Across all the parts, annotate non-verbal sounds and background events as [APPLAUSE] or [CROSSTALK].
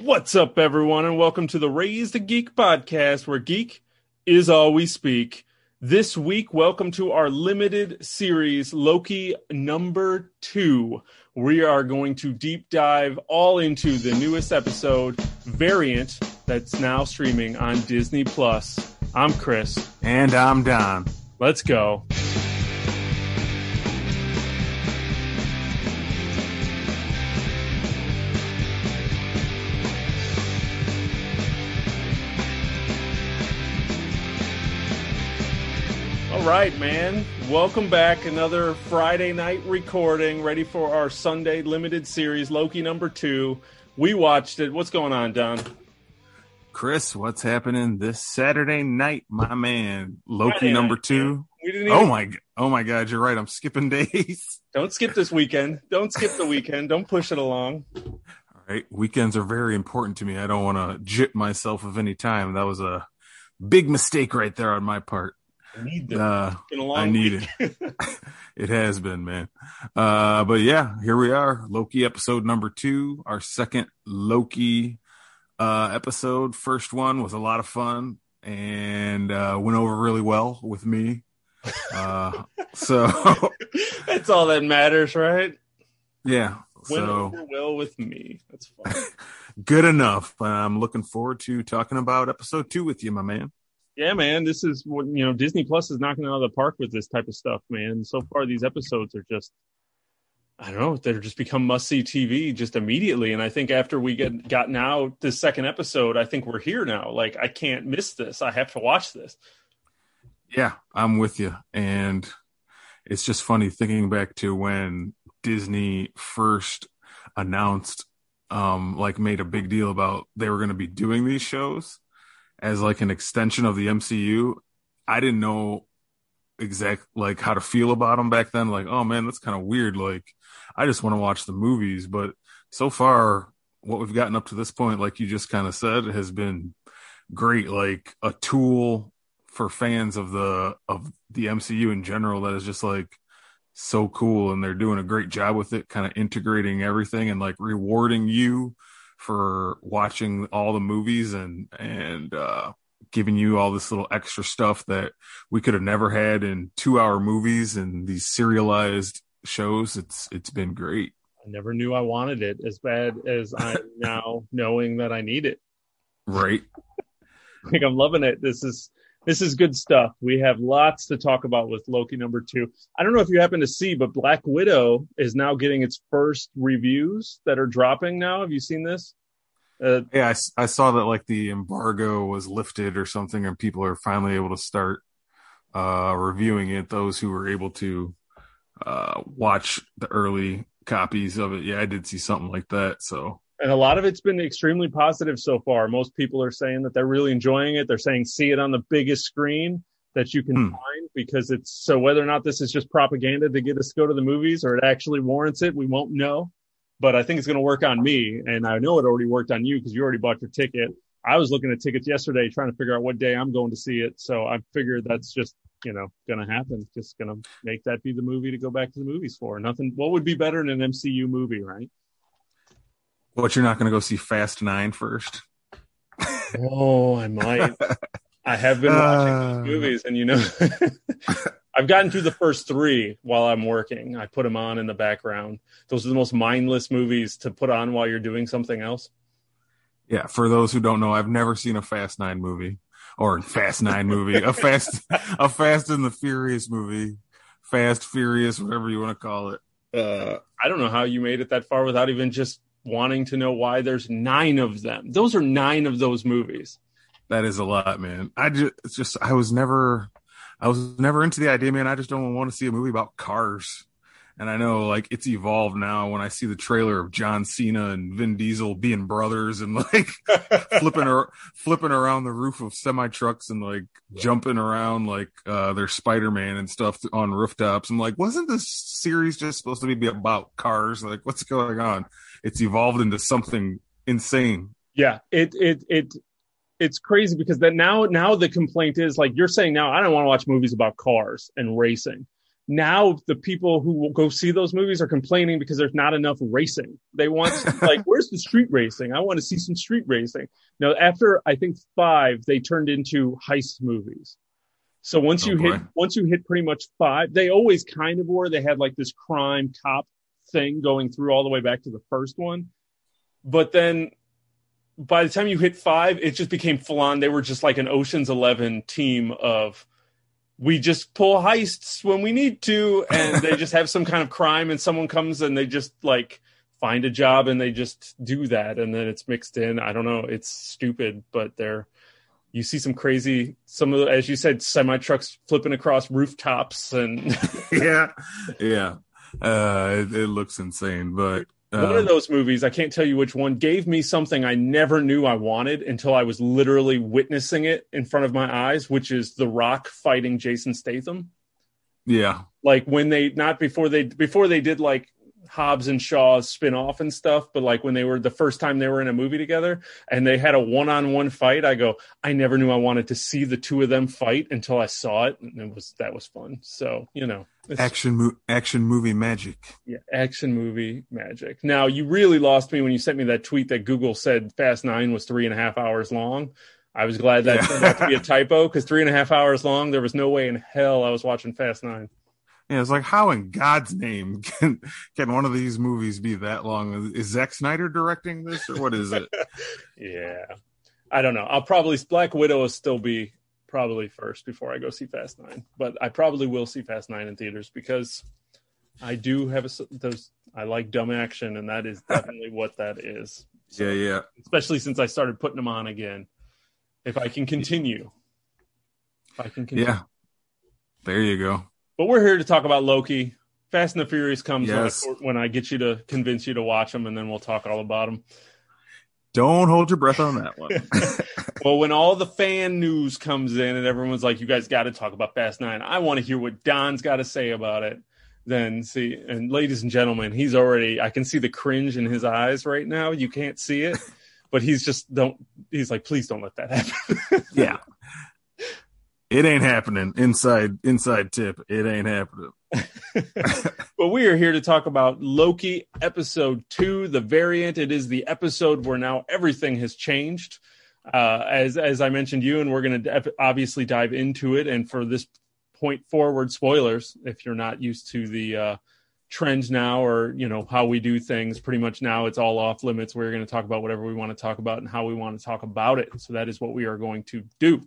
What's up, everyone, and welcome to the Raised a Geek podcast, where geek is all we speak. This week, welcome to our limited series, Loki number two. We are going to deep dive all into the newest episode, Variant, that's now streaming on Disney Plus. I'm Chris. And I'm Don. Let's go. Right, man. Welcome back. Another Friday night recording, ready for our Sunday limited series, Loki number two. We watched it. What's going on, Don? Chris, what's happening this Saturday night, my man? Loki Friday number night, two. We didn't Oh my, oh my God, you're right. I'm skipping [LAUGHS] days. Don't skip this weekend. Don't skip the weekend. Don't push it along. All right, weekends are very important to me. I don't want to jit myself of any time. That was a big mistake right there on my part. I need them. Uh, It's been a long I need week. it. [LAUGHS] [LAUGHS] it has been, man. Uh, but yeah, here we are. Loki episode number two, our second Loki uh, episode. First one was a lot of fun and uh, went over really well with me. Uh, [LAUGHS] so That's all that matters, right? yeah, Went so over well with me. That's fine. good enough. I'm looking forward to talking about episode two with you, my man. Yeah, man. This is what you know. Disney Plus is knocking it out of the park with this type of stuff, man. So far, these episodes are just. I don't know. They're just become must see TV just immediately, and I think after we get gotten out this second episode, I think we're here now. Like I can't miss this. I have to watch this. Yeah, I'm with you. And it's just funny thinking back to when Disney first announced, um, like made a big deal about they were going to be doing these shows as like an extension of the MCU. I didn't know exact like how to feel about them back then. Like, oh man, that's kind of weird. Like, I just want to watch the movies. But so far, what we've gotten up to this point, like you just kind of said, has been great. Like a tool for fans of the of the MCU in general that is just like so cool and they're doing a great job with it kind of integrating everything and like rewarding you for watching all the movies and and uh giving you all this little extra stuff that we could have never had in 2 hour movies and these serialized shows it's it's been great I never knew I wanted it as bad as I'm [LAUGHS] now knowing that I need it. right [LAUGHS] like I'm loving it. This is this is good stuff. We have lots to talk about with Loki number two. I don't know if you happen to see, but Black Widow is now getting its first reviews that are dropping now. Have you seen this? Uh, yeah I saw that like the embargo was lifted or something and people are finally able to start uh reviewing it those who were able to uh watch the early copies of it yeah i did see something like that so and a lot of it's been extremely positive so far. Most people are saying that they're really enjoying it. They're saying see it on the biggest screen that you can Hmm. find because it's so whether or not this is just propaganda to get us to go to the movies or it actually warrants it, we won't know. But I think it's going to work on me, and I know it already worked on you because you already bought your ticket. I was looking at tickets yesterday, trying to figure out what day I'm going to see it. So I figured that's just you know going to happen. Just going to make that be the movie to go back to the movies for. Nothing. What would be better than an MCU movie, right? What you're not going to go see fast nine first Oh, I might. I have been watching Uh. movies, and you know, [LAUGHS] I've gotten through the first three while I'm working. I put them on in the background. Those are the most mindless movies to put on while you're doing something else. yeah for those who don't know i've never seen a fast nine movie or fast nine movie a fast a fast and the furious movie fast furious whatever you want to call it uh I don't know how you made it that far without even just wanting to know why there's nine of them. Those are nine of those movies. That is a lot, man. I just, just, I was never, I was never into the idea, man. I just don't want to see a movie about cars. And I know like it's evolved now when I see the trailer of John Cena and Vin Diesel being brothers and like [LAUGHS] flipping or flipping around the roof of semi trucks and like jumping around like uh their Spider-Man and stuff on rooftops. I'm like, wasn't this series just supposed to be about cars? Like what's going on? It's evolved into something insane. Yeah, it it it it's crazy because that now now the complaint is like you're saying now I don't want to watch movies about cars and racing. Now the people who will go see those movies are complaining because there's not enough racing. They want [LAUGHS] like, where's the street racing? I want to see some street racing. Now, after I think five, they turned into heist movies. So once you Okay. hit, once you hit pretty much five, they always kind of were. They had like this crime cop thing going through all the way back to the first one. But then by the time you hit five, it just became full on. They were just like an Ocean's 11 team of, we just pull heists when we need to, and they just have some kind of crime, and someone comes and they just like find a job and they just do that, and then it's mixed in. I don't know. It's stupid, but they're you see some crazy, some of the, as you said, semi trucks flipping across rooftops, and [LAUGHS] yeah, yeah. Uh, it, it looks insane, but one um, of those movies, I can't tell you which one, gave me something I never knew I wanted until I was literally witnessing it in front of my eyes, which is The Rock fighting Jason Statham. yeah, like when they not before they before they did like Hobbs and Shaw's spin off and stuff, but like when they were the first time they were in a movie together and they had a one on one fight, I go, I never knew I wanted to see the two of them fight until I saw it, and it was that was fun. So you know, it's, action mo- action movie magic. yeah, action movie magic. Now you really lost me when you sent me that tweet that Google said Fast Nine was three and a half hours long. I was glad that Yeah. turned out to be a [LAUGHS] typo because three and a half hours long, there was no way in hell I was watching Fast Nine. Yeah, it's like how in God's name can can one of these movies be that long? Is Zack Snyder directing this or what is it? [LAUGHS] Yeah. I don't know. I'll probably Black Widow will still be probably first before I go see Fast Nine, but I probably will see Fast Nine in theaters because I do have a those. I like dumb action, and that is [LAUGHS] definitely what that is. So, yeah, yeah. Especially since I started putting them on again. If I can continue, if I can continue. Yeah. There you go. But we're here to talk about Loki. Fast and the Furious comes Yes. when, I, when I get you to convince you to watch them, and then we'll talk all about them. Don't hold your breath on that one. [LAUGHS] [LAUGHS] Well, when all the fan news comes in and everyone's like, "You guys got to talk about Fast Nine. I want to hear what Don's got to say about it." Then see, and ladies and gentlemen, he's already. I can see the cringe in his eyes right now. You can't see it, [LAUGHS] but he's just don't. He's like, please don't let that happen. yeah. It ain't happening. Inside inside tip. It ain't happening. [LAUGHS] but we are here to talk about Loki episode two, the variant. It is the episode where now everything has changed. Uh, as as I mentioned you, and we're going to obviously dive into it. And for this point forward, spoilers if you're not used to the uh, trends now, or you know how we do things. Pretty much now, it's all off limits. We're going to talk about whatever we want to talk about and how we want to talk about it. So that is what we are going to do.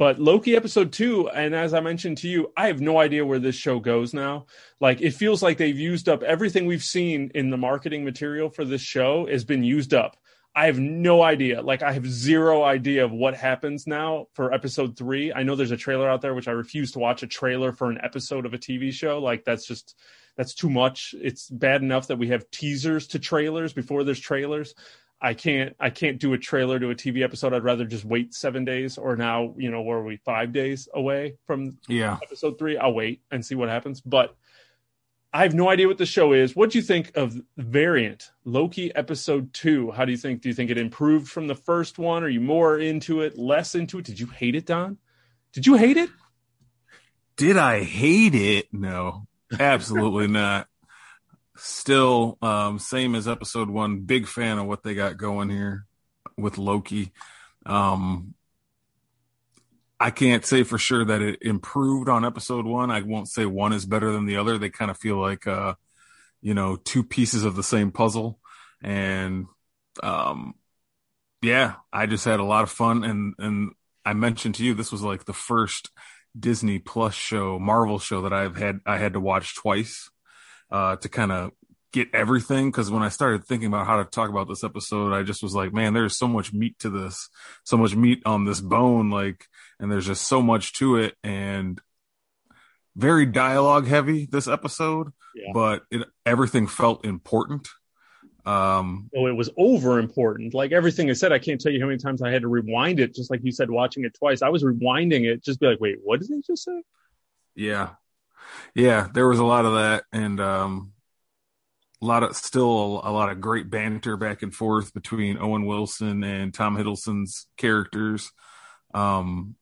But Loki episode two, and as I mentioned to you, I have no idea where this show goes now. Like it feels like they've used up everything we've seen in the marketing material for this show has been used up. I have no idea. Like I have zero idea of what happens now for episode three. I know there's a trailer out there, which I refuse to watch a trailer for an episode of a TV show. Like that's just that's too much. It's bad enough that we have teasers to trailers before there's trailers. I can't I can't do a trailer to a TV episode. I'd rather just wait seven days or now, you know, where are we five days away from Yeah. episode three. I'll wait and see what happens. But I have no idea what the show is. What do you think of Variant Loki episode two? How do you think? Do you think it improved from the first one? Are you more into it, less into it? Did you hate it, Don? Did you hate it? Did I hate it? No, absolutely not. Still, um, same as episode one. Big fan of what they got going here with Loki. Um, I can't say for sure that it improved on episode one. I won't say one is better than the other. They kind of feel like, uh, you know, two pieces of the same puzzle. And, um, yeah, I just had a lot of fun. And, and I mentioned to you, this was like the first Disney Plus show, Marvel show that I've had, I had to watch twice, uh, to kind of get everything. Cause when I started thinking about how to talk about this episode, I just was like, man, there's so much meat to this, so much meat on this bone. Like, and there's just so much to it and very dialogue heavy this episode, Yeah. but it, everything felt important. Um, Oh, it was over important. Like everything I said, I can't tell you how many times I had to rewind it, just like you said, watching it twice. I was rewinding it, just be like, wait, what did they just say? Yeah. Yeah, there was a lot of that and um a lot of still a, lot of great banter back and forth between Owen Wilson and Tom Hiddleston's characters. Um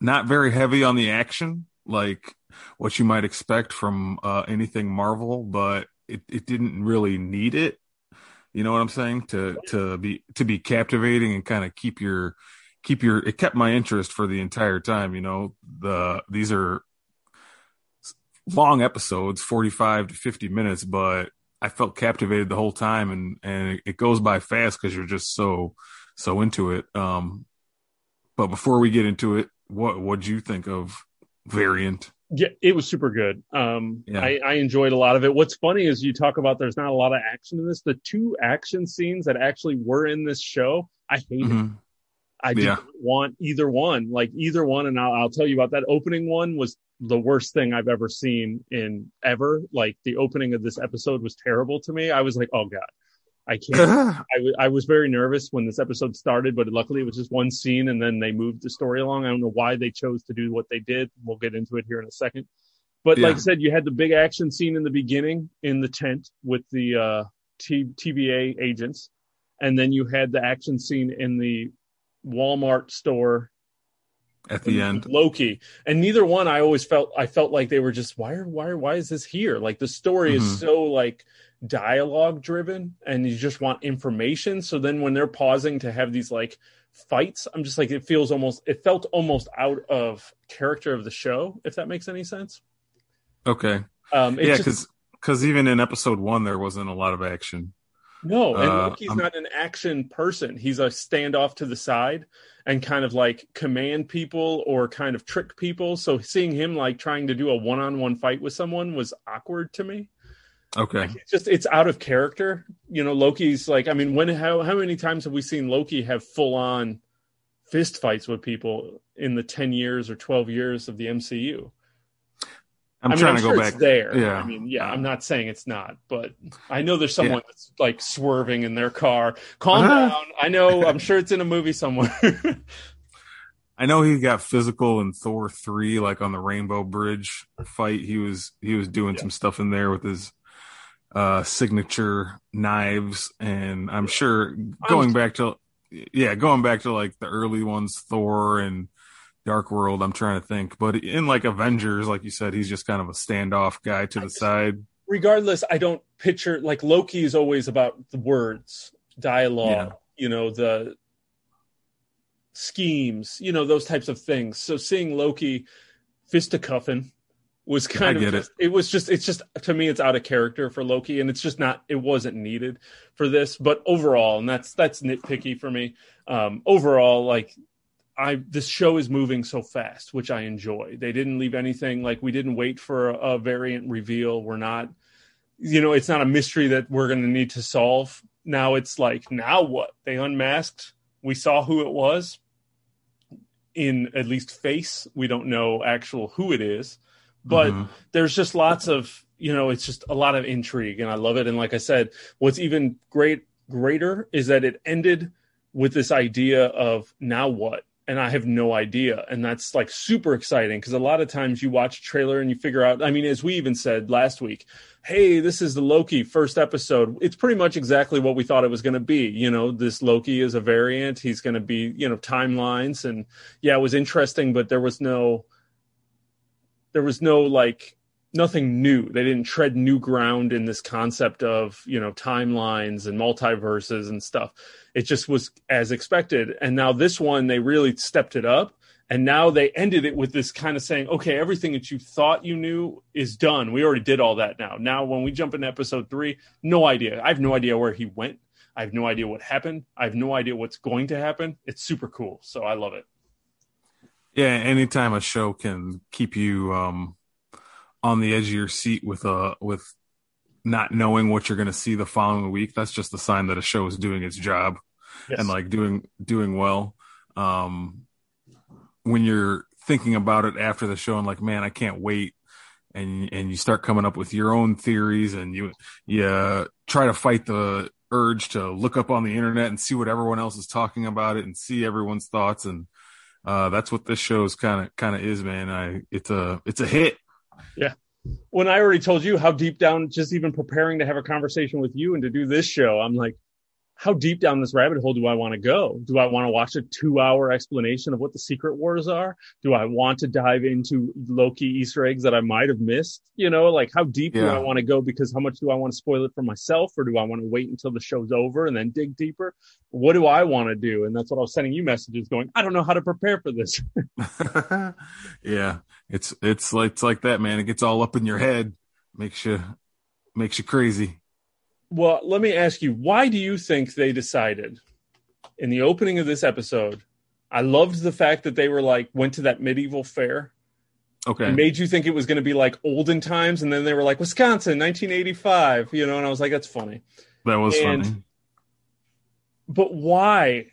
not very heavy on the action like what you might expect from uh, anything Marvel, but it, it didn't really need it. You know what I'm saying? To to be to be captivating and kind of keep your keep your it kept my interest for the entire time. You know the these are long episodes, 45 to 50 minutes, but I felt captivated the whole time, and and it goes by fast because you're just so so into it. Um, but before we get into it, what what do you think of Variant? Yeah, it was super good. Um, yeah. I, I enjoyed a lot of it. What's funny is you talk about there's not a lot of action in this. The two action scenes that actually were in this show, I hated. Mm-hmm. I didn't yeah. want either one, like either one. And I'll, I'll tell you about that opening one was the worst thing I've ever seen in ever. Like the opening of this episode was terrible to me. I was like, oh God, I can't. [LAUGHS] I, w- I was very nervous when this episode started, but luckily it was just one scene and then they moved the story along. I don't know why they chose to do what they did. We'll get into it here in a second. But yeah. like I said, you had the big action scene in the beginning in the tent with the uh, T- TVA agents. And then you had the action scene in the Walmart store at the end loki and neither one i always felt i felt like they were just why are why why is this here like the story mm-hmm. is so like dialogue driven and you just want information. So then when they're pausing to have these like fights, I'm just like, it feels almost, it felt almost out of character of the show, if that makes any sense. Okay. Um, yeah, because because even in episode one, there wasn't a lot of action. No, and uh, Loki's not an action person. He's a standoff to the side and kind of like command people or kind of trick people. So seeing him like trying to do a one on one fight with someone was awkward to me. Okay. Like it's just it's out of character. You know, Loki's like I mean, when how how many times have we seen Loki have full on fist fights with people in the 10 years or 12 years of the MCU? I'm I mean, trying I'm to sure go back there. Yeah. I mean, yeah, I'm not saying it's not, but I know there's someone yeah. that's like swerving in their car. Calm uh-huh. down. I know, [LAUGHS] I'm sure it's in a movie somewhere. [LAUGHS] I know he got physical in Thor 3 like on the Rainbow Bridge fight. He was he was doing yeah. some stuff in there with his uh, signature knives, and I'm sure going back to yeah, going back to like the early ones, Thor and Dark World. I'm trying to think, but in like Avengers, like you said, he's just kind of a standoff guy to the just, side. Regardless, I don't picture like Loki is always about the words, dialogue, yeah. you know, the schemes, you know, those types of things. So seeing Loki fisticuffing was kind I of just, it. it. was just it's just to me it's out of character for Loki and it's just not it wasn't needed for this but overall and that's that's nitpicky for me um overall like I this show is moving so fast which I enjoy. They didn't leave anything like we didn't wait for a, a variant reveal. We're not you know it's not a mystery that we're going to need to solve. Now it's like now what? They unmasked. We saw who it was. In at least face we don't know actual who it is but mm-hmm. there's just lots of you know it's just a lot of intrigue and i love it. And like i said what's even great greater is that it ended with this idea of now what and i have no idea. And that's like super exciting because a lot of times you watch a trailer and you figure out i mean as we even said last week hey this is the loki first episode. It's pretty much exactly what we thought it was going to be. You know this loki is a variant. He's going to be you know timelines. And yeah it was interesting but there was no there was no like nothing new. They didn't tread new ground in this concept of, you know, timelines and multiverses and stuff. It just was as expected. And now this one, they really stepped it up. And now they ended it with this kind of saying, okay, everything that you thought you knew is done. We already did all that now. Now, when we jump into episode three, no idea. I have no idea where he went. I have no idea what happened. I have no idea what's going to happen. It's super cool. So I love it. Yeah, anytime a show can keep you um, on the edge of your seat with a uh, with not knowing what you're going to see the following week, that's just a sign that a show is doing its job yes. and like doing doing well. Um, when you're thinking about it after the show and like, man, I can't wait, and and you start coming up with your own theories and you you try to fight the urge to look up on the internet and see what everyone else is talking about it and see everyone's thoughts and uh, that's what this show's kind of kind of is, man. I it's a it's a hit. Yeah. When I already told you how deep down, just even preparing to have a conversation with you and to do this show, I'm like, how deep down this rabbit hole do I want to go? Do I want to watch a two hour explanation of what the secret wars are? Do I want to dive into Loki Easter eggs that I might have missed? You know, like how deep yeah. do I want to go? Because how much do I want to spoil it for myself or do I want to wait until the show's over and then dig deeper? What do I want to do? And that's what I was sending you messages going, I don't know how to prepare for this. [LAUGHS] [LAUGHS] yeah. It's, it's like, it's like that, man. It gets all up in your head, makes you, makes you crazy. Well, let me ask you, why do you think they decided in the opening of this episode? I loved the fact that they were like went to that medieval fair. Okay. Made you think it was going to be like olden times, and then they were like Wisconsin, 1985. You know, and I was like, that's funny. That was and, funny. But why?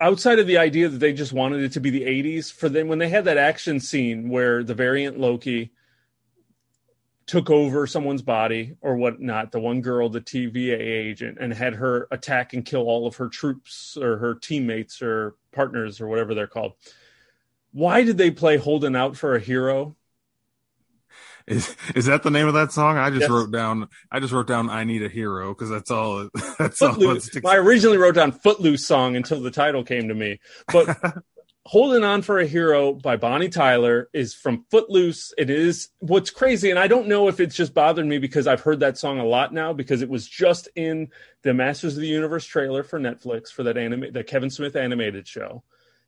Outside of the idea that they just wanted it to be the 80s, for them when they had that action scene where the variant Loki took over someone's body or whatnot, the one girl, the TVA agent, and had her attack and kill all of her troops or her teammates or partners or whatever they're called. Why did they play Holding Out for a Hero? Is is that the name of that song? I just yes. wrote down. I just wrote down. I need a hero because that's all. [LAUGHS] That's Footloose. all. I originally wrote down Footloose song until the title came to me, but [LAUGHS] Holding On for a Hero by Bonnie Tyler is from Footloose. It is what's crazy, and I don't know if it's just bothered me because I've heard that song a lot now because it was just in the Masters of the Universe trailer for Netflix for that anime, the Kevin Smith animated show.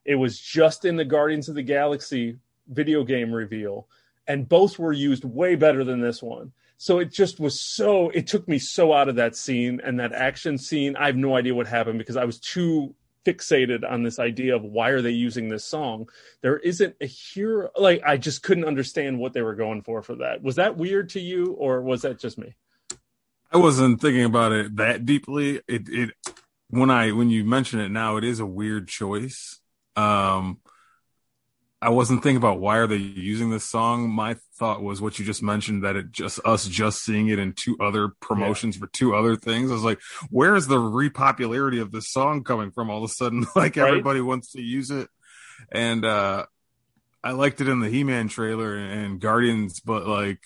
It was just in the Guardians of the Galaxy video game reveal, and both were used way better than this one. So it just was so, it took me so out of that scene and that action scene. I have no idea what happened because I was too fixated on this idea of why are they using this song. There isn't a hero like i just couldn't understand what they were going for for that. Was that weird to you or was that just me? I wasn't thinking about it that deeply. It it when i when you mention it now it is a weird choice. Um I wasn't thinking about why are they using this song. My thought was what you just mentioned that it just us just seeing it in two other promotions yeah. for two other things. I was like, where is the repopularity of this song coming from? All of a sudden, [LAUGHS] like right? everybody wants to use it, and uh I liked it in the He-Man trailer and Guardians, but like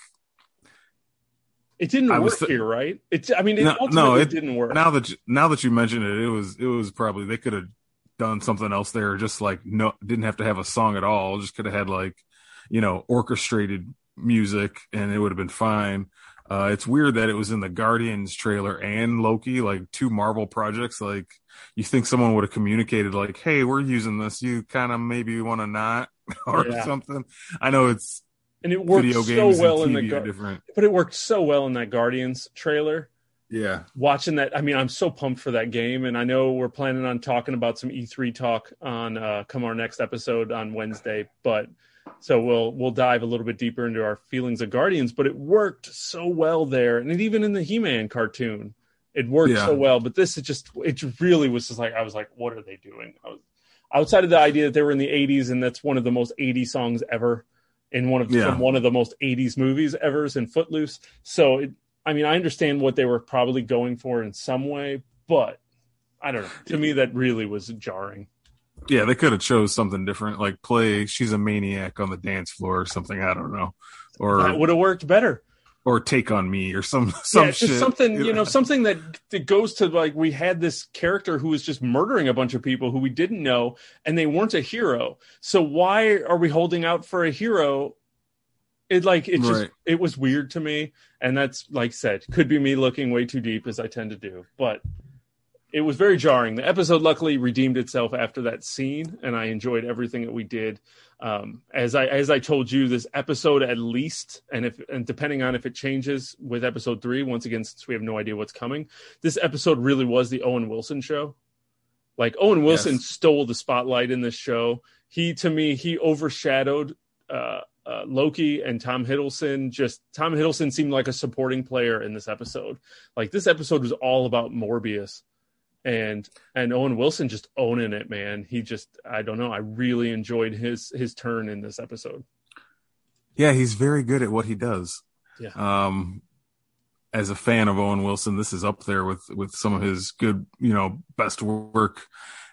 it didn't I work th- here, right? It's I mean, it no, no, it didn't work. Now that you, now that you mention it, it was it was probably they could have done something else there, just like no, didn't have to have a song at all. Just could have had like, you know, orchestrated music, and it would have been fine. Uh, it's weird that it was in the Guardians trailer and Loki, like two Marvel projects. Like you think someone would have communicated, like, "Hey, we're using this. You kind of maybe want to not [LAUGHS] or yeah. something." I know it's and it worked so well in the Gar- but it worked so well in that Guardians trailer yeah watching that i mean i'm so pumped for that game and i know we're planning on talking about some e3 talk on uh come our next episode on wednesday but so we'll we'll dive a little bit deeper into our feelings of guardians but it worked so well there and even in the he-man cartoon it worked yeah. so well but this is just it really was just like i was like what are they doing was, outside of the idea that they were in the 80s and that's one of the most 80 songs ever in one of yeah. from one of the most 80s movies ever is in footloose so it, I mean, I understand what they were probably going for in some way, but I don't know. To me, that really was jarring. Yeah, they could have chose something different, like play "She's a Maniac" on the dance floor or something. I don't know, or that would have worked better. Or "Take on Me" or some some yeah, shit. something you know, something that that goes to like we had this character who was just murdering a bunch of people who we didn't know, and they weren't a hero. So why are we holding out for a hero it like it just right. it was weird to me and that's like said could be me looking way too deep as i tend to do but it was very jarring the episode luckily redeemed itself after that scene and i enjoyed everything that we did um, as i as i told you this episode at least and if and depending on if it changes with episode three once again since we have no idea what's coming this episode really was the owen wilson show like owen wilson yes. stole the spotlight in this show he to me he overshadowed uh, uh, Loki and Tom Hiddleston. Just Tom Hiddleston seemed like a supporting player in this episode. Like this episode was all about Mobius, and and Owen Wilson just owning it, man. He just I don't know. I really enjoyed his his turn in this episode. Yeah, he's very good at what he does. Yeah. Um, as a fan of Owen Wilson, this is up there with with some of his good, you know, best work.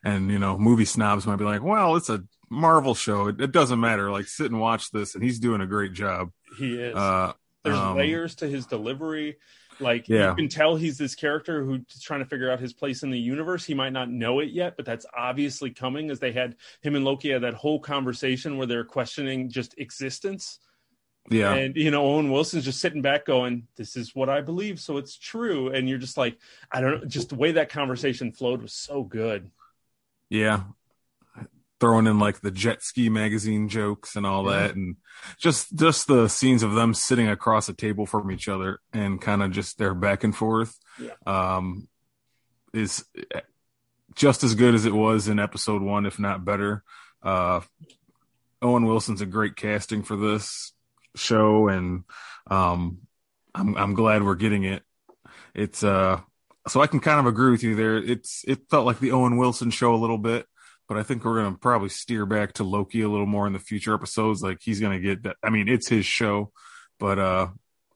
And you know, movie snobs might be like, "Well, it's a Marvel show. It, it, doesn't matter. Like sit and watch this, and he's doing a great job. He is. Uh, There's um, layers to his delivery. Like Yeah. you can tell he's this character who's trying to figure out his place in the universe. He might not know it yet, but that's obviously coming as they had him and Loki had that whole conversation where they're questioning just existence. Yeah. And you know, Owen Wilson's just sitting back going, This is what I believe, so it's true. And you're just like, I don't know, just the way that conversation flowed was so good. Yeah. Throwing in like the jet ski magazine jokes and all Yeah. that and just just the scenes of them sitting across a table from each other and kind of just their back and forth Yeah. um is just as good as it was in episode 1 if not better. Uh Owen Wilson's a great casting for this show and um I'm I'm glad we're getting it. It's uh so I can kind of agree with you there. It's it felt like the Owen Wilson show a little bit, but I think we're gonna probably steer back to Loki a little more in the future episodes. Like he's gonna get that. I mean, it's his show, but uh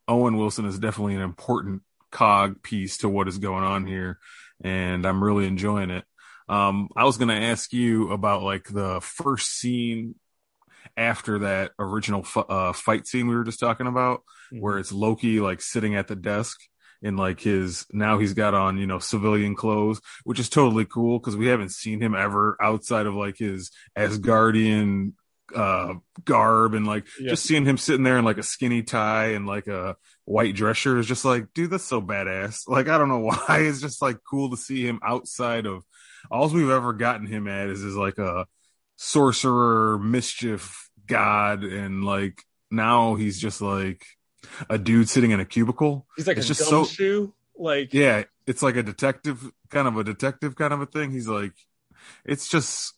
Owen Wilson is definitely an important cog piece to what is going on here, and I'm really enjoying it. Um, I was gonna ask you about like the first scene after that original fu- uh, fight scene we were just talking about, where it's Loki like sitting at the desk in like his now he's got on you know civilian clothes, which is totally cool because we haven't seen him ever outside of like his Asgardian uh garb and like Yeah. just seeing him sitting there in like a skinny tie and like a white dress shirt is just like dude that's so badass like i don't know [LAUGHS] why it's just like cool to see him outside of all we've ever gotten him at is is like a sorcerer mischief god and like now he's just like a dude sitting in a cubicle He's like It's a just so- gumshoe. Like yeah it's like a detective kind of a detective kind of a thing he's like it's just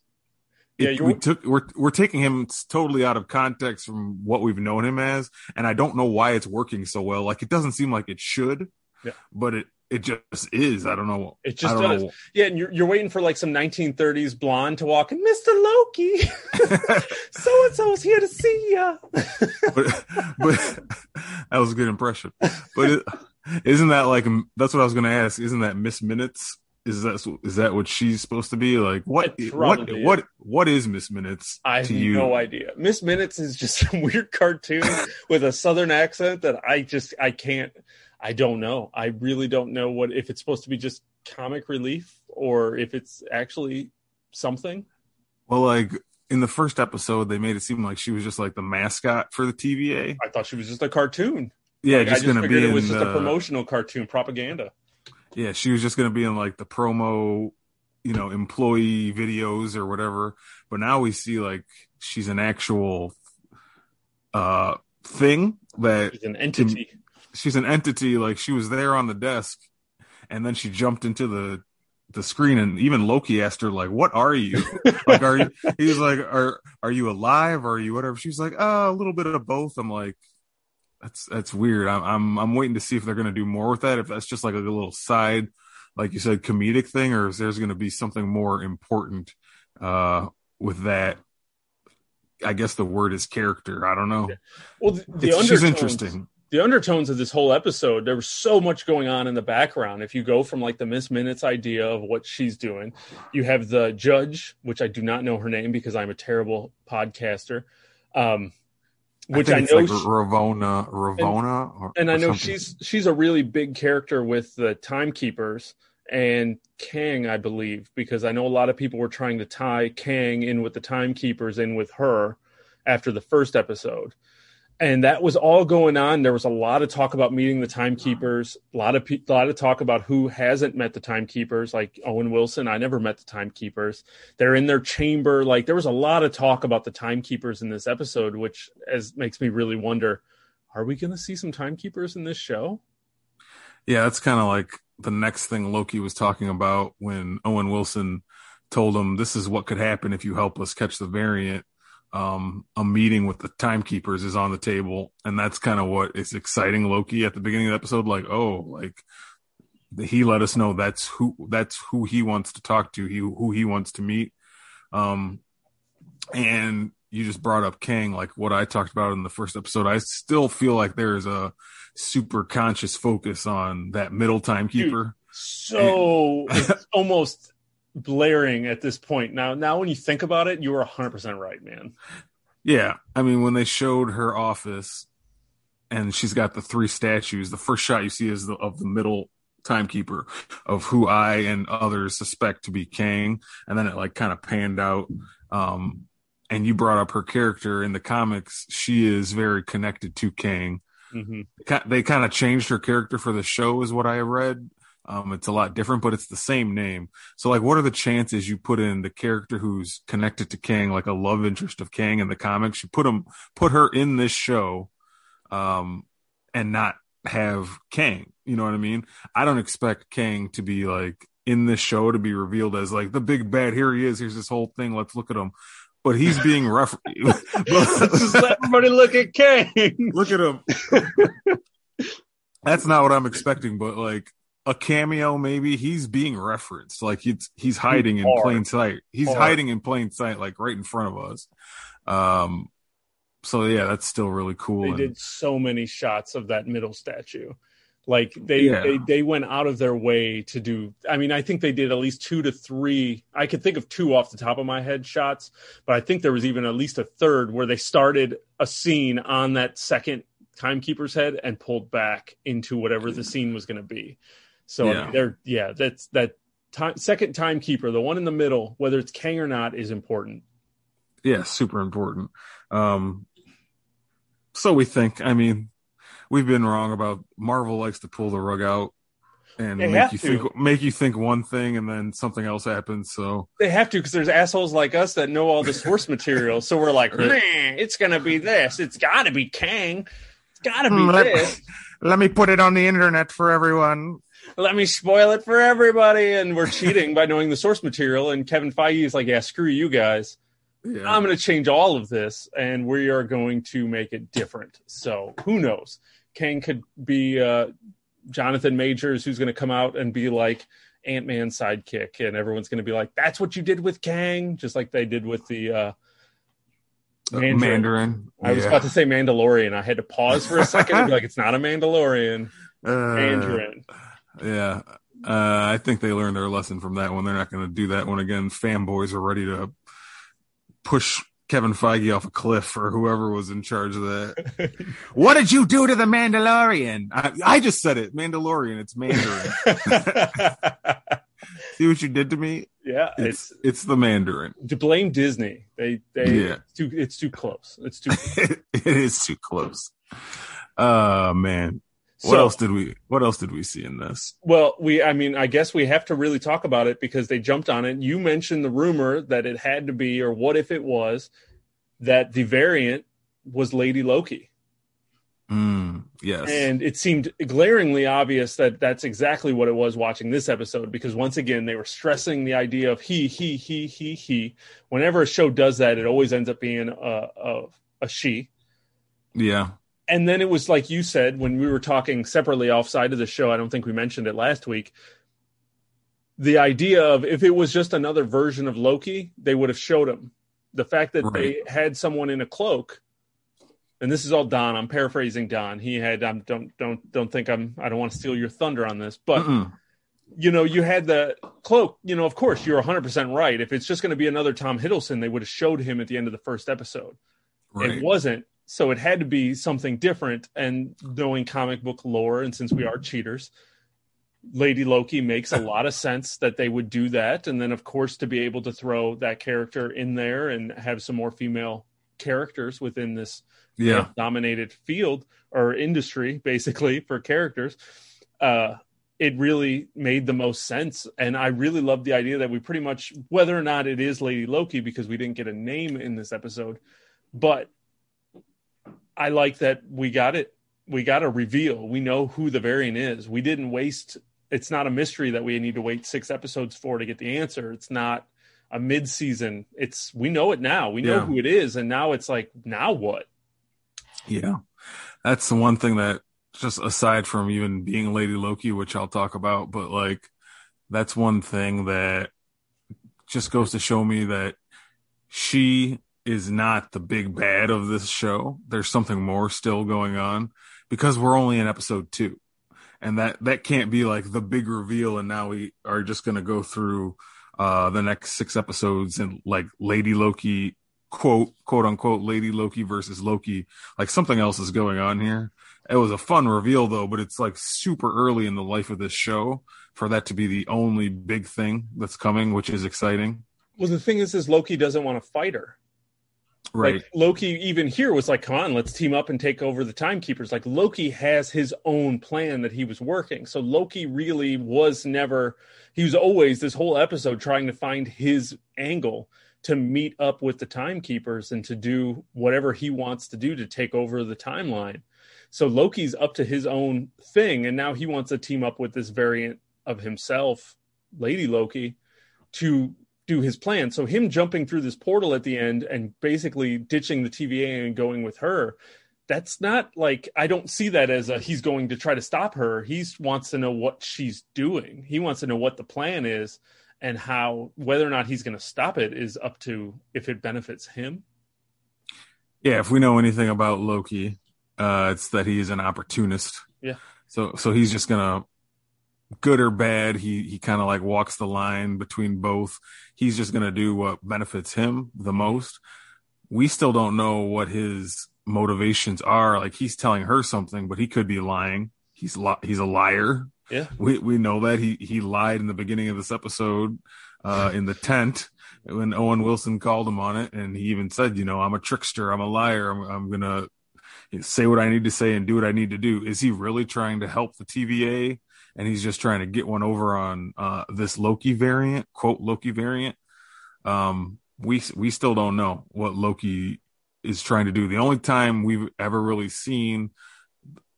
Yeah, it- you're- we took we're we're taking him totally out of context from what we've known him as and i don't know why it's working so well like it doesn't seem like it should Yeah. but it it just is i don't know It just does. know. Yeah, and you're, you're waiting for like some 1930s blonde to walk in, Mr. Loki. [LAUGHS] so and so so's here to see ya. [LAUGHS] but but [LAUGHS] that was a good impression. But isn't that like that's what I was going to ask? Isn't that Miss Minutes? Is that is that what she's supposed to be? Like what what what what is Miss Minutes I have you? no idea. Miss Minutes is just some weird cartoon with a southern accent that I just I can't I don't know. I really don't know what if it's supposed to be just comic relief or if it's actually something. Well, like in the first episode, they made it seem like she was just like the mascot for the TVA. I thought she was just a cartoon. Yeah, Like, just just going to be it was in just the, a promotional cartoon propaganda. Yeah, she was just going to be in like the promo, you know, employee videos or whatever. But now we see like she's an actual uh thing that She's an entity. She's an entity like she was there on the desk and then she jumped into the the screen and even Loki asked her like what are you? Like are you [LAUGHS] he was like are are you alive? Or are you whatever? She's like oh a little bit of both. I'm like that's that's weird. I'm I'm I'm waiting to see if they're going to do more with that if that's just like a little side like you said comedic thing or if there's going to be something more important uh with that. I guess the word is character. I don't know. Well, the, the It's- she's interesting the undertones of this whole episode, there was so much going on in the background. If you go from like the Miss Minutes idea of what she's doing, you have the judge, which I do not know her name because I'm a terrible podcaster. Um, which I, think know, it's like she- Ravonna, Ravonna, or, and I know something. she's she's a really big character with the timekeepers and Kang, I believe, because I know a lot of people were trying to tie Kang in with the timekeepers in with her after the first episode. And that was all going on. There was a lot of talk about meeting the timekeepers. A lot of pe- a lot of talk about who hasn't met the timekeepers, like Owen Wilson. I never met the timekeepers. They're in their chamber. Like there was a lot of talk about the timekeepers in this episode, which as makes me really wonder: Are we going to see some timekeepers in this show? Yeah, that's kind of like the next thing Loki was talking about when Owen Wilson told him this is what could happen if you help us catch the variant. Um, a meeting with the timekeepers is on the table, and that's kind of what is exciting Loki at the beginning of the episode. Like, oh, like he let us know that's who that's who he wants to talk to, he who he wants to meet. Um, and you just brought up Kang, like what I talked about in the first episode. I still feel like there is a super conscious focus on that middle timekeeper. So it's [LAUGHS] almost blaring at this point. Now, now when you think about it, you were 100% right, man. Yeah, I mean when they showed her office, and she's got the three statues. The first shot you see is the, of the middle timekeeper of who I and others suspect to be Kang, and then it like kind of panned out. Um, and you brought up her character in the comics; she is very connected to Kang. Mm-hmm. They kind of changed her character for the show, is what I read. Um, it's a lot different, but it's the same name. So, like, what are the chances you put in the character who's connected to Kang, like a love interest of Kang in the comics? You put him, put her in this show, um, and not have Kang. You know what I mean? I don't expect Kang to be like in this show to be revealed as like the big bad. Here he is. Here's this whole thing. Let's look at him. But he's being ref. [LAUGHS] [LAUGHS] just let everybody look at Kang. look at him. [LAUGHS] That's not what I'm expecting, but like a cameo, maybe he's being referenced. Like he's he's hiding in plain sight. He's hiding in plain sight, like right in front of us. Um, so yeah, that's still really cool. They and, did so many shots of that middle statue. Like they, yeah. they they went out of their way to do. I mean, I think they did at least two to three. I could think of two off the top of my head shots, but I think there was even at least a third where they started a scene on that second timekeeper's head and pulled back into whatever the scene was going to be. So yeah. I mean, they're yeah, that's that time, second timekeeper, the one in the middle, whether it's Kang or not, is important. Yeah, super important. Um, so we think. I mean, we've been wrong about Marvel likes to pull the rug out and they make you to. think make you think one thing and then something else happens. So they have to because there's assholes like us that know all the source [LAUGHS] material. So we're like, right. man, it's gonna be this. It's got to be Kang. It's got to be let, this. Let me put it on the internet for everyone. Let me spoil it for everybody, and we're cheating by knowing the source material. And Kevin Feige is like, yeah, screw you guys. Yeah. I'm going to change all of this, and we are going to make it different. So who knows? Kang could be uh, Jonathan Majors, who's going to come out and be like Ant Man sidekick, and everyone's going to be like, "That's what you did with Kang," just like they did with the uh, Mandarin. Mandarin. I was about to say Mandalorian. I had to pause for a second and be like, "It's not a Mandalorian." [LAUGHS] Uh, Mandarin. Yeah. Uh, I think they learned their lesson from that one. They're not going to do that one again. Fanboys are ready to push Kevin Feige off a cliff or whoever was in charge of that. [LAUGHS] what did you do to the Mandalorian? I, I just said it. Mandalorian. It's Mandarin. [LAUGHS] See what you did to me? Yeah, it's it's, it's the Mandarin. To blame Disney, they they yeah. it's too it's too close. It's too. [LAUGHS] it is too close. Oh man, what so, else did we what else did we see in this? Well, we I mean, I guess we have to really talk about it because they jumped on it. You mentioned the rumor that it had to be or what if it was that the variant was Lady Loki. Mm, yes. And it seemed glaringly obvious that that's exactly what it was watching this episode because once again they were stressing the idea of he he he he he. Whenever a show does that, it always ends up being a a, a she. Yeah and then it was like you said when we were talking separately offside of the show. I don't think we mentioned it last week. The idea of if it was just another version of Loki, they would have showed him. The fact that right. they had someone in a cloak, and this is all Don. I'm paraphrasing Don. He had. I'm don't don't don't think I'm. I don't want to steal your thunder on this, but. Mm-mm. You know, you had the cloak. You know, of course, you're 100 percent right. If it's just going to be another Tom Hiddleston, they would have showed him at the end of the first episode. Right. It wasn't so it had to be something different. And knowing comic book lore, and since we are cheaters, Lady Loki makes a [LAUGHS] lot of sense that they would do that. And then, of course, to be able to throw that character in there and have some more female characters within this yeah. dominated field or industry, basically, for characters. Uh, it really made the most sense. And I really love the idea that we pretty much, whether or not it is Lady Loki, because we didn't get a name in this episode, but I like that we got it. We got a reveal. We know who the variant is. We didn't waste. It's not a mystery that we need to wait six episodes for to get the answer. It's not a mid-season. It's we know it now. We know yeah. who it is, and now it's like now what? Yeah, that's the one thing that just aside from even being Lady Loki, which I'll talk about, but like that's one thing that just goes to show me that she is not the big bad of this show. There's something more still going on because we're only in episode two. And that, that can't be like the big reveal. And now we are just going to go through uh, the next six episodes and like Lady Loki quote quote unquote Lady Loki versus Loki. Like something else is going on here. It was a fun reveal though, but it's like super early in the life of this show for that to be the only big thing that's coming, which is exciting. Well, the thing is, is Loki doesn't want to fight her. Right. Like Loki even here was like, come on, let's team up and take over the timekeepers. Like Loki has his own plan that he was working. So Loki really was never he was always this whole episode trying to find his angle to meet up with the timekeepers and to do whatever he wants to do to take over the timeline. So Loki's up to his own thing and now he wants to team up with this variant of himself, Lady Loki, to do his plan. So him jumping through this portal at the end and basically ditching the TVA and going with her, that's not like I don't see that as a he's going to try to stop her. He wants to know what she's doing. He wants to know what the plan is and how whether or not he's going to stop it is up to if it benefits him. Yeah, if we know anything about Loki, uh, it's that he is an opportunist. Yeah. So so he's just gonna good or bad, he he kind of like walks the line between both. He's just going to do what benefits him the most. We still don't know what his motivations are. Like he's telling her something, but he could be lying. He's li- he's a liar. Yeah. We we know that he he lied in the beginning of this episode uh in the tent when Owen Wilson called him on it and he even said, you know, I'm a trickster, I'm a liar, I'm I'm going to say what I need to say and do what I need to do. Is he really trying to help the TVA and he's just trying to get one over on uh, this Loki variant, quote Loki variant. Um, we we still don't know what Loki is trying to do. The only time we've ever really seen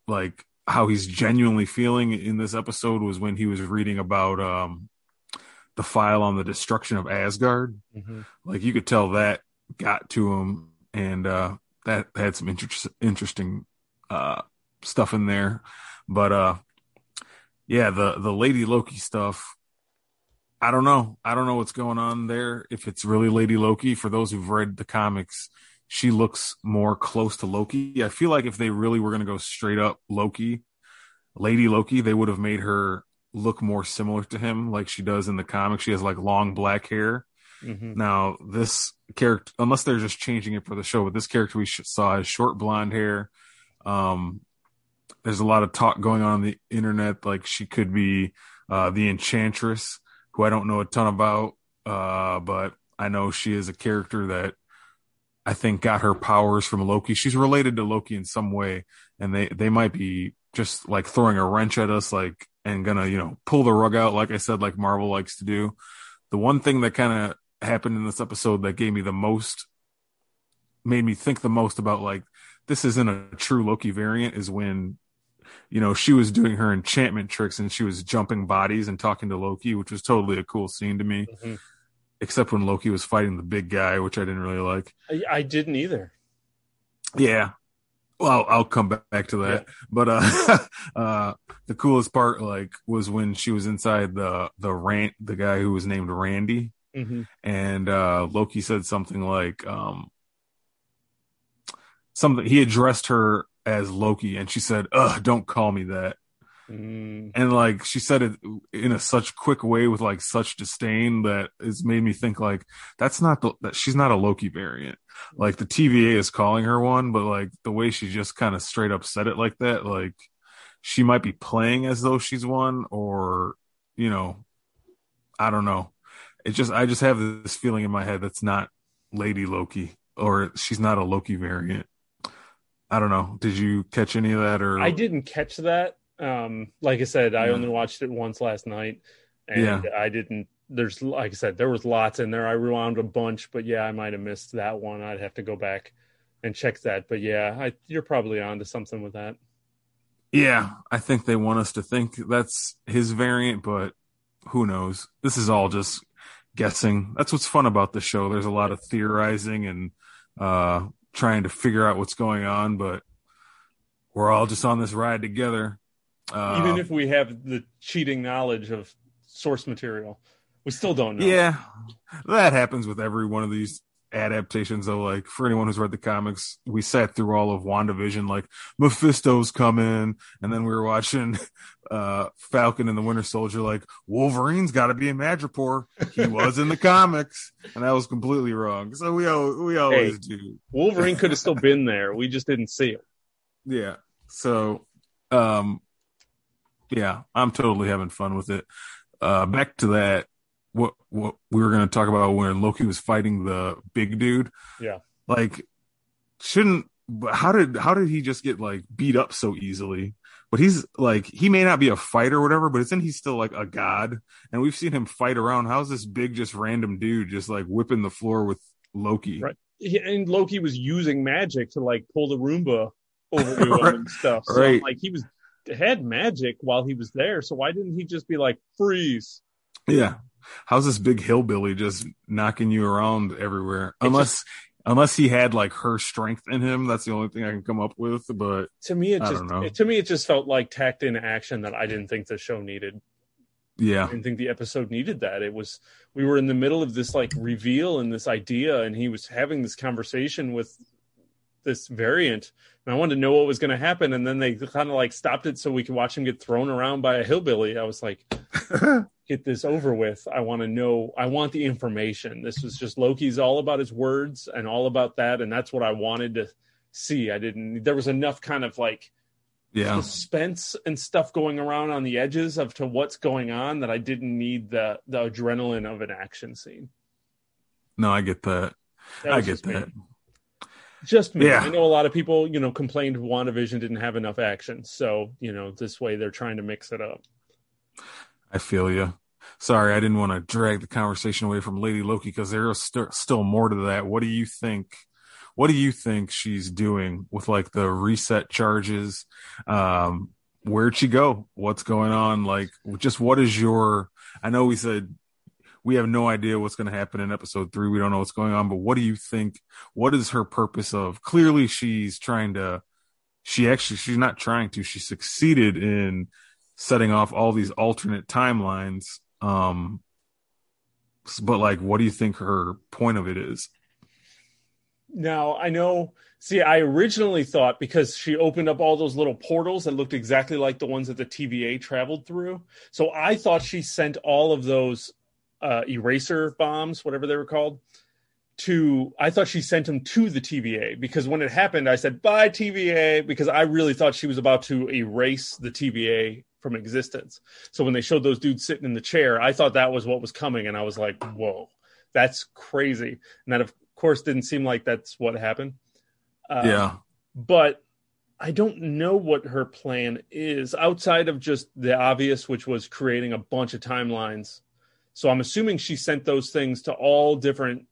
like how he's genuinely feeling in this episode was when he was reading about um, the file on the destruction of Asgard. Mm-hmm. Like you could tell that got to him, and uh, that had some inter- interesting uh, stuff in there. But uh, yeah, the the Lady Loki stuff. I don't know. I don't know what's going on there. If it's really Lady Loki, for those who've read the comics, she looks more close to Loki. I feel like if they really were going to go straight up Loki, Lady Loki, they would have made her look more similar to him, like she does in the comics. She has like long black hair. Mm-hmm. Now, this character, unless they're just changing it for the show, but this character we saw has short blonde hair. Um, there's a lot of talk going on, on the internet like she could be uh, the enchantress who i don't know a ton about uh, but i know she is a character that i think got her powers from loki. She's related to loki in some way and they they might be just like throwing a wrench at us like and gonna you know pull the rug out like i said like marvel likes to do. The one thing that kind of happened in this episode that gave me the most made me think the most about like this isn't a true Loki variant is when you know, she was doing her enchantment tricks and she was jumping bodies and talking to Loki, which was totally a cool scene to me. Mm-hmm. Except when Loki was fighting the big guy, which I didn't really like. I, I didn't either. Yeah. Well, I'll come back to that. Yeah. But uh, [LAUGHS] uh, the coolest part, like, was when she was inside the the rant, the guy who was named Randy, mm-hmm. and uh, Loki said something like, um, something he addressed her as Loki, and she said, "Ugh, don't call me that." Mm. And like she said it in a such quick way with like such disdain that it's made me think like that's not the, that she's not a Loki variant. Like the TVA is calling her one, but like the way she just kind of straight up said it like that, like she might be playing as though she's one, or you know, I don't know. It just I just have this feeling in my head that's not Lady Loki, or she's not a Loki variant. I don't know. Did you catch any of that or I didn't catch that. Um, like I said, I yeah. only watched it once last night and yeah. I didn't there's like I said, there was lots in there. I rewound a bunch, but yeah, I might have missed that one. I'd have to go back and check that. But yeah, I, you're probably on to something with that. Yeah, I think they want us to think that's his variant, but who knows? This is all just guessing. That's what's fun about the show. There's a lot of theorizing and uh trying to figure out what's going on, but we're all just on this ride together. Uh, Even if we have the cheating knowledge of source material, we still don't know. Yeah, that happens with every one of these adaptations though. Like for anyone who's read the comics, we sat through all of WandaVision, like Mephisto's coming, and then we were watching [LAUGHS] uh Falcon and the Winter Soldier, like Wolverine's got to be in Madripoor. He was in the [LAUGHS] comics, and that was completely wrong. So we we always hey, do. Wolverine could have still been there. We just didn't see him. Yeah. So, um, yeah, I'm totally having fun with it. Uh, back to that what what we were going to talk about when Loki was fighting the big dude. Yeah. Like shouldn't how did how did he just get like beat up so easily? But he's like he may not be a fighter or whatever, but isn't he still like a god? And we've seen him fight around. How's this big just random dude just like whipping the floor with Loki? Right. And Loki was using magic to like pull the Roomba over [LAUGHS] him and stuff. So right. like he was had magic while he was there. So why didn't he just be like freeze? Yeah. How's this big hillbilly just knocking you around everywhere? Unless just, unless he had like her strength in him, that's the only thing I can come up with. But to me, it just it, to me it just felt like tacked in action that I didn't think the show needed. Yeah, I didn't think the episode needed that. It was we were in the middle of this like reveal and this idea, and he was having this conversation with this variant I wanted to know what was going to happen. And then they kind of like stopped it so we could watch him get thrown around by a hillbilly. I was like, [LAUGHS] get this over with. I want to know. I want the information. This was just Loki's all about his words and all about that. And that's what I wanted to see. I didn't, there was enough kind of like, yeah. suspense and stuff going around on the edges of to what's going on that I didn't need the the adrenaline of an action scene. No, I get that. that I get that. Me. Just me. Yeah. I know a lot of people, you know, complained WandaVision didn't have enough action. So, you know, this way they're trying to mix it up. I feel you. Sorry, I didn't want to drag the conversation away from Lady Loki because there's st- still more to that. What do you think? What do you think she's doing with like the reset charges? Um, where'd she go? What's going on? Like, just what is your? I know we said we have no idea what's going to happen in episode three. We don't know what's going on, but what do you think? What is her purpose of? Clearly, she's trying to. She actually, she's not trying to. She succeeded in setting off all these alternate timelines. Um, but like, what do you think her point of it is? Now, I know. See, I originally thought because she opened up all those little portals that looked exactly like the ones that the TVA traveled through. So I thought she sent all of those uh, eraser bombs, whatever they were called, to I thought she sent them to the TVA because when it happened, I said bye TVA because I really thought she was about to erase the TVA from existence. So when they showed those dudes sitting in the chair, I thought that was what was coming, and I was like, "Whoa, that's crazy!" And that, of course, didn't seem like that's what happened. Uh, yeah, but I don't know what her plan is outside of just the obvious, which was creating a bunch of timelines so I'm assuming she sent those things to all different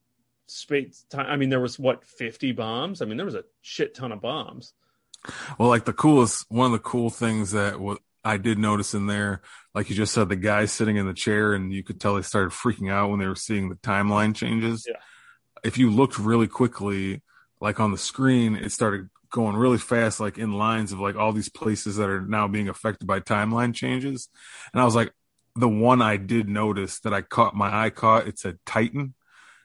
space. Time. I mean, there was what 50 bombs. I mean, there was a shit ton of bombs. Well, like the coolest, one of the cool things that what I did notice in there, like you just said, the guy sitting in the chair, and you could tell they started freaking out when they were seeing the timeline changes. Yeah. If you looked really quickly, like on the screen, it started going really fast, like in lines of like all these places that are now being affected by timeline changes. And I was like, the one I did notice that I caught my eye caught, it said Titan,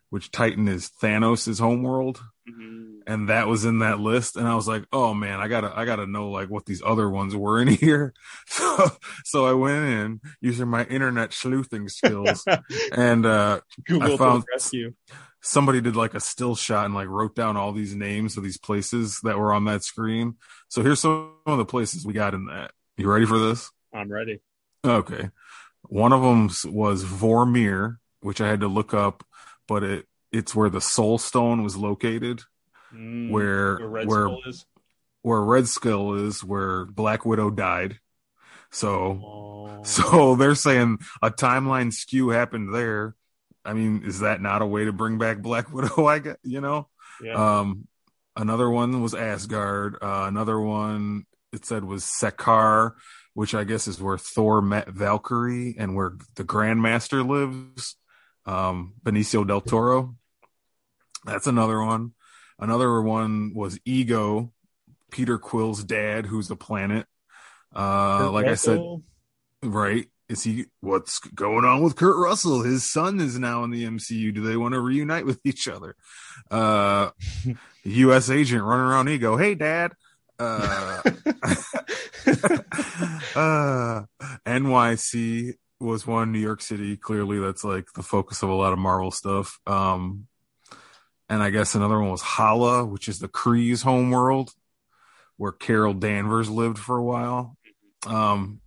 which Titan is Thanos' homeworld. Mm-hmm. And that was in that list. And I was like, oh man, I gotta I gotta know like what these other ones were in [LAUGHS] here. So so I went in using my internet sleuthing skills [LAUGHS] and uh Google I found rescue. somebody did like a still shot and like wrote down all these names of these places that were on that screen. So here's some of the places we got in that. You ready for this? I'm ready. Okay. One of them was Vormir, which I had to look up, but it it's where the Soul Stone was located, mm, where where Red where, is. where Red Skull is, where Black Widow died. So oh. [LAUGHS] so they're saying a timeline skew happened there. I mean, is that not a way to bring back Black [LAUGHS] Widow? I get you know. Yeah. Um, another one was Asgard. Uh, another one it said was Sakaar, which I guess is where Thor met Valkyrie and where the Grandmaster lives, um, Benicio del Toro. That's another one. Another one was Ego, Peter Quill's dad, who's a planet. Uh, like I said, right. is he what's going on with Kurt Russell? His son is now in the MCU. Do they want to reunite with each other? Uh [LAUGHS] US agent running around he go, "Hey dad." Uh, [LAUGHS] uh NYC was one New York City clearly that's like the focus of a lot of Marvel stuff. Um and I guess another one was Hala, which is the Kree's homeworld where Carol Danvers lived for a while. Um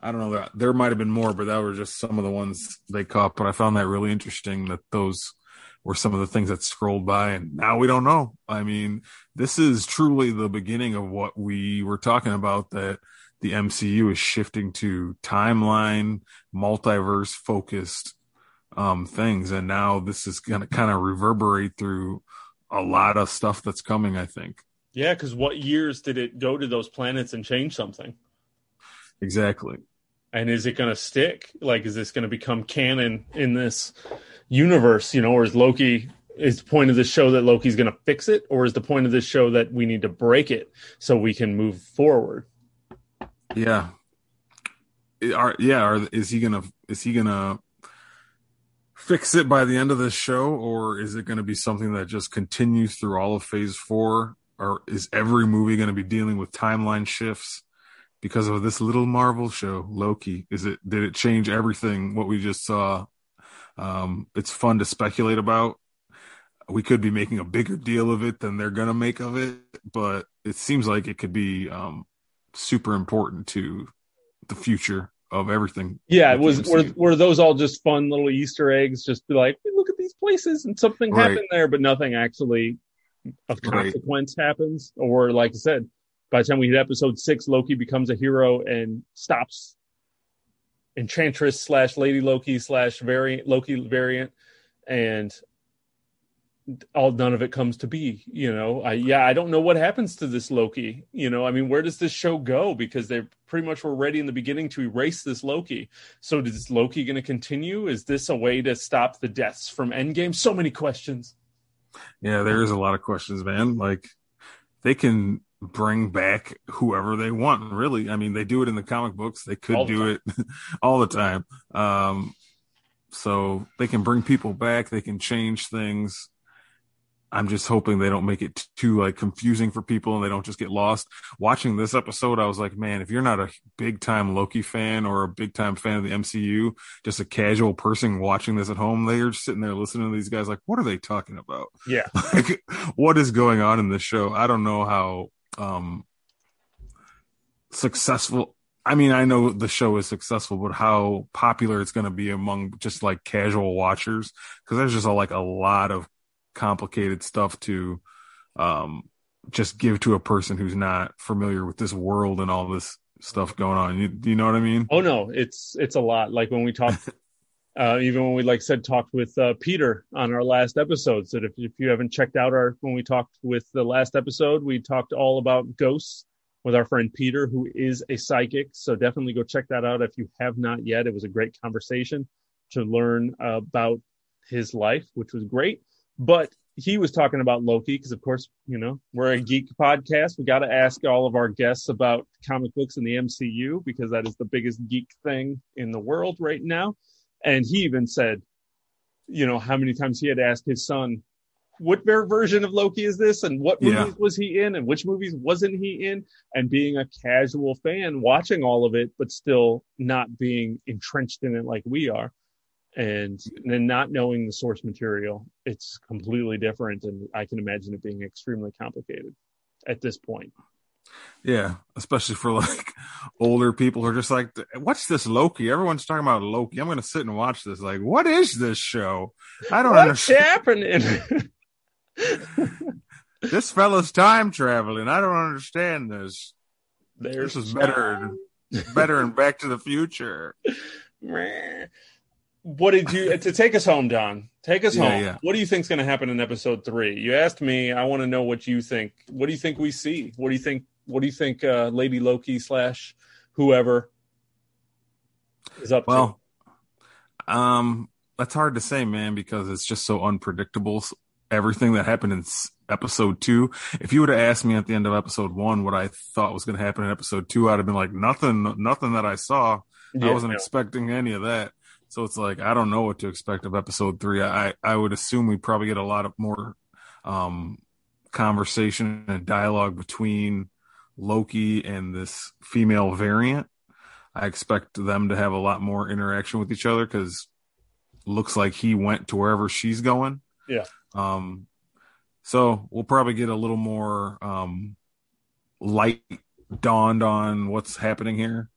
I don't know there might have been more, but that were just some of the ones they caught. But I found that really interesting that those were some of the things that scrolled by, and now we don't know. I mean, this is truly the beginning of what we were talking about that the MCU is shifting to timeline, multiverse focused um, things, and now this is going to kind of reverberate through a lot of stuff that's coming. I think. Yeah, because what years did it go to those planets and change something? Exactly and is it going to stick? Like, is this going to become canon in this universe? You know, or is Loki? Is the point of this show that Loki's going to fix it, or is the point of this show that we need to break it so we can move forward? Yeah, are yeah, are, is he gonna is he gonna fix it by the end of this show, or is it going to be something that just continues through all of Phase Four? Or is every movie going to be dealing with timeline shifts? Because of this little Marvel show, Loki? Is it did it change everything what we just saw? Um, it's fun to speculate about. We could be making a bigger deal of it than they're gonna make of it, but it seems like it could be um, super important to the future of everything. Yeah, it was were, were those all just fun little Easter eggs? Just be like, look at these places and something right. happened there, but nothing actually of consequence right. happens. Or like I said, by the time we hit episode six, Loki becomes a hero and stops Enchantress slash Lady Loki slash variant Loki variant, and all none of it comes to be. You know, I yeah, I don't know what happens to this Loki. You know, I mean, where does this show go? Because they pretty much were ready in the beginning to erase this Loki. So is Loki going to continue? Is this a way to stop the deaths from Endgame? So many questions. Yeah, there is a lot of questions, man. Like they can bring back whoever they want really. I mean they do it in the comic books. They could the do time. it [LAUGHS] all the time. Um so they can bring people back. They can change things. I'm just hoping they don't make it too like confusing for people and they don't just get lost. Watching this episode i was like man if you're not a big time loki fan or a big time fan of the mcu just a casual person watching this at home they're just sitting there listening to these guys like what are they talking about? Yeah. [LAUGHS] Like what is going on in this show? I don't know how um successful I mean, I know the show is successful, but how popular it's going to be among just like casual watchers because there's just a, like a lot of complicated stuff to um, just give to a person who's not familiar with this world and all this stuff going on. You, you know what I mean? Oh no, it's it's a lot. Like when we talked, [LAUGHS] uh, even when we like said talked with uh, Peter on our last episode. So if if you haven't checked out our when we talked with the last episode, we talked all about ghosts with our friend Peter, who is a psychic. So definitely go check that out if you have not yet. It was a great conversation to learn about his life, which was great. But he was talking about Loki because, of course, you know, we're a geek podcast. We got to ask all of our guests about comic books and the MCU because that is the biggest geek thing in the world right now. And he even said, you know, how many times he had asked his son, what version of Loki is this, and what movies yeah. was he in, and which movies wasn't he in, and being a casual fan watching all of it, but still not being entrenched in it like we are, and then not knowing the source material, it's completely different, and I can imagine it being extremely complicated at this point. Yeah, especially for [LAUGHS] like older people who are just like, "What's this Loki?" Everyone's talking about Loki. I'm going to sit and watch this. Like, what is this show? I don't What's understand. happening? [LAUGHS] this fella's time traveling. I don't understand this. There's this is better, better and Back to the Future. what did you uh, to take us home, Don? Take us yeah, home. Yeah. What do you think is going to happen in episode three? You asked me. I want to know what you think. What do you think we see? What do you think? What do you think? Uh, Lady Loki slash whoever is up well, to? Um, that's hard to say, man, because it's just so unpredictable everything that happened in episode two. If you would have asked me at the end of episode one what I thought was going to happen in episode two, I'd have been like, nothing, nothing that I saw I wasn't expecting any of that. So it's like I don't know what to expect of episode three. I I would assume we probably get a lot of more um, conversation and dialogue between Loki and this female variant. I expect them to have a lot more interaction with each other because looks like he went to wherever she's going. Yeah. Um, so we'll probably get a little more um, light dawned on what's happening here.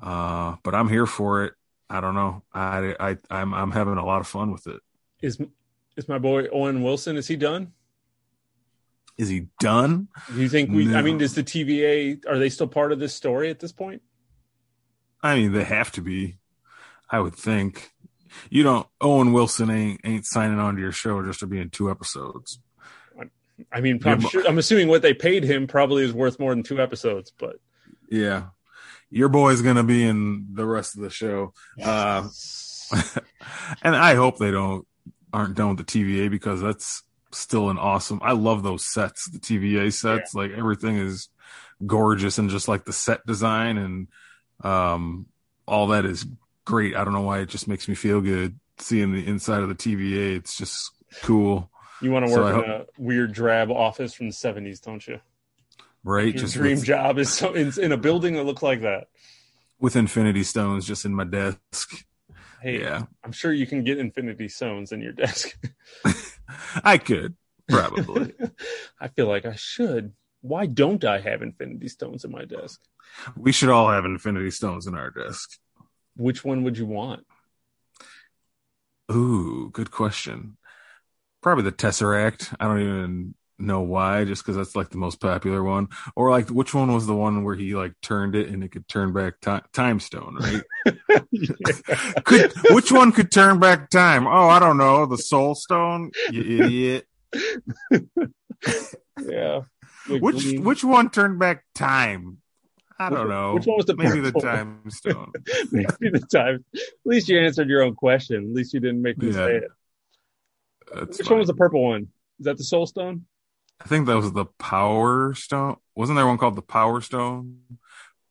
Uh, but I'm here for it. I don't know. I I I'm I'm having a lot of fun with it. Is is my boy Owen Wilson? Is he done? Is he done? Do you think we? No. I mean, does the TVA are they still part of this story at this point? I mean, they have to be. I would think. You don't. Owen Wilson ain't ain't signing on to your show just to be in two episodes. I mean, I'm, sure, I'm assuming what they paid him probably is worth more than two episodes, but yeah, your boy's gonna be in the rest of the show. Uh, [LAUGHS] and I hope they don't aren't done with the TVA because that's still an awesome. I love those sets, the TVA sets. Yeah. Like everything is gorgeous and just like the set design and um all that is great. I don't know why it just makes me feel good seeing the inside of the TVA. It's just cool. You want to work so in hope, a weird drab office from the 70s, don't you? Right. Your just dream with, job is so, in, in a building that looks like that. With infinity stones just in my desk. Hey, yeah. I'm sure you can get infinity stones in your desk. [LAUGHS] [LAUGHS] I could, probably. [LAUGHS] I feel like I should. Why don't I have infinity stones in my desk? We should all have infinity stones in our desk. Which one would you want? Ooh, good question. Probably the Tesseract. I don't even know why, just because that's like the most popular one. Or like, which one was the one where he like turned it and it could turn back time, time stone, right? [LAUGHS] [LAUGHS] could which one could turn back time? Oh, I don't know. The Soul Stone, you idiot. [LAUGHS] yeah. which which one turned back time? I don't know. Which one was the maybe the time stone? maybe the time. At least you answered your own question. At least you didn't make me yeah. say it. That's Which fine. one was the purple one? Is that the Soul Stone? I think that was the Power Stone. Wasn't there one called the Power Stone?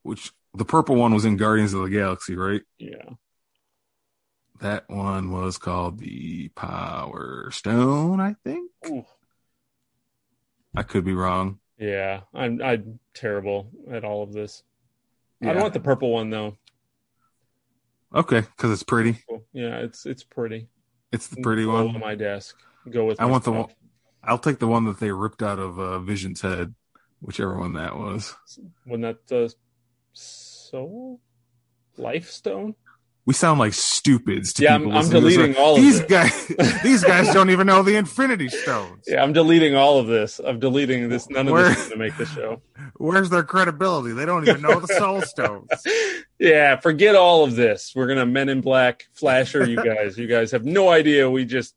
Which the purple one was in Guardians of the Galaxy, right? Yeah. That one was called the Power Stone, I think. Ooh. I could be wrong. Yeah, I'm I'm terrible at all of this. Yeah. I don't want the purple one though. Okay, because it's pretty. Yeah, it's it's pretty. It's the pretty one on my desk. Go with. I want stuff. the one. I'll take the one that they ripped out of uh, Vision's head, whichever one that was. When that the soul life stone. We sound like stupids to yeah, people. I'm, I'm deleting all these of guys. [LAUGHS] these guys don't even know the Infinity Stones. Yeah, I'm deleting all of this. I'm deleting this. None of Where, this is to make the show. Where's their credibility? They don't even know the Soul [LAUGHS] Stones. yeah, forget all of this. We're gonna Men in Black flasher you guys. You guys have no idea. We just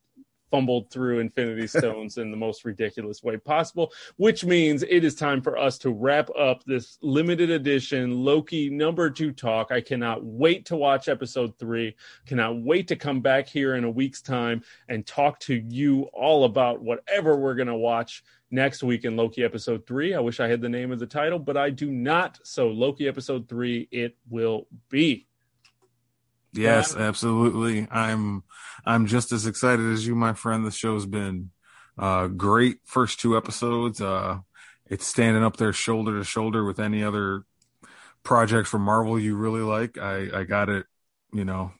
fumbled through Infinity [LAUGHS] Stones in the most ridiculous way possible, which means it is time for us to wrap up this limited edition Loki number two talk. I cannot wait to watch episode three. Cannot wait to come back here in a week's time and talk to you all about whatever we're going to watch next week in Loki episode three. I wish I had the name of the title, but I do not. So, Loki episode three, it will be. Yes, absolutely. I'm I'm just as excited as you, my friend. The show's been uh great first two episodes. Uh it's standing up there shoulder to shoulder with any other project from Marvel you really like. I I got it, you know,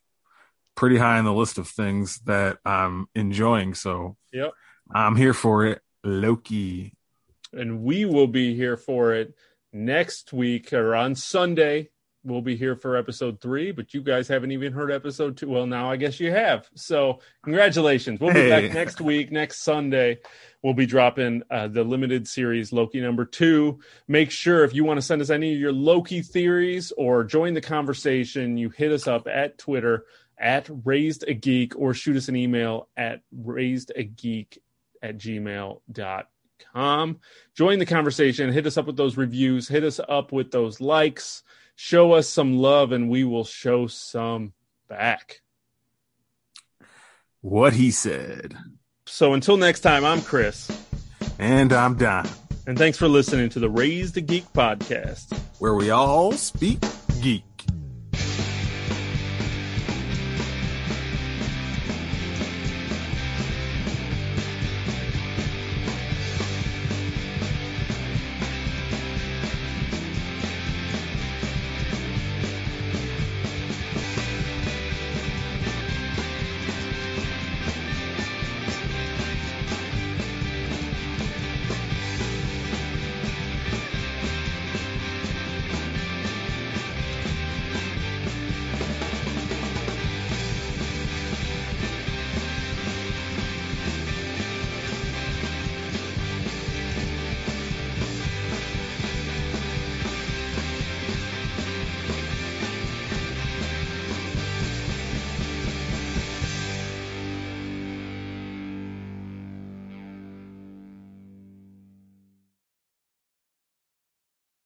pretty high on the list of things that I'm enjoying. So Yep. I'm here for it. Loki. And we will be here for it next week or on Sunday we'll be here for episode three, but you guys haven't even heard episode two. Well, now I guess you have. So, congratulations. We'll be back next week, next Sunday. We'll be dropping uh, the limited series Loki number two. Make sure if you want to send us any of your Loki theories or join the conversation, you hit us up at Twitter at raised a geek or shoot us an email at raised a geek at gmail.com. Join the conversation, hit us up with those reviews, hit us up with those likes show us some love and we will show some back. What he said. So until next time, I'm Chris. And I'm Don. And thanks for listening to the Raised a Geek podcast, where we all speak geek.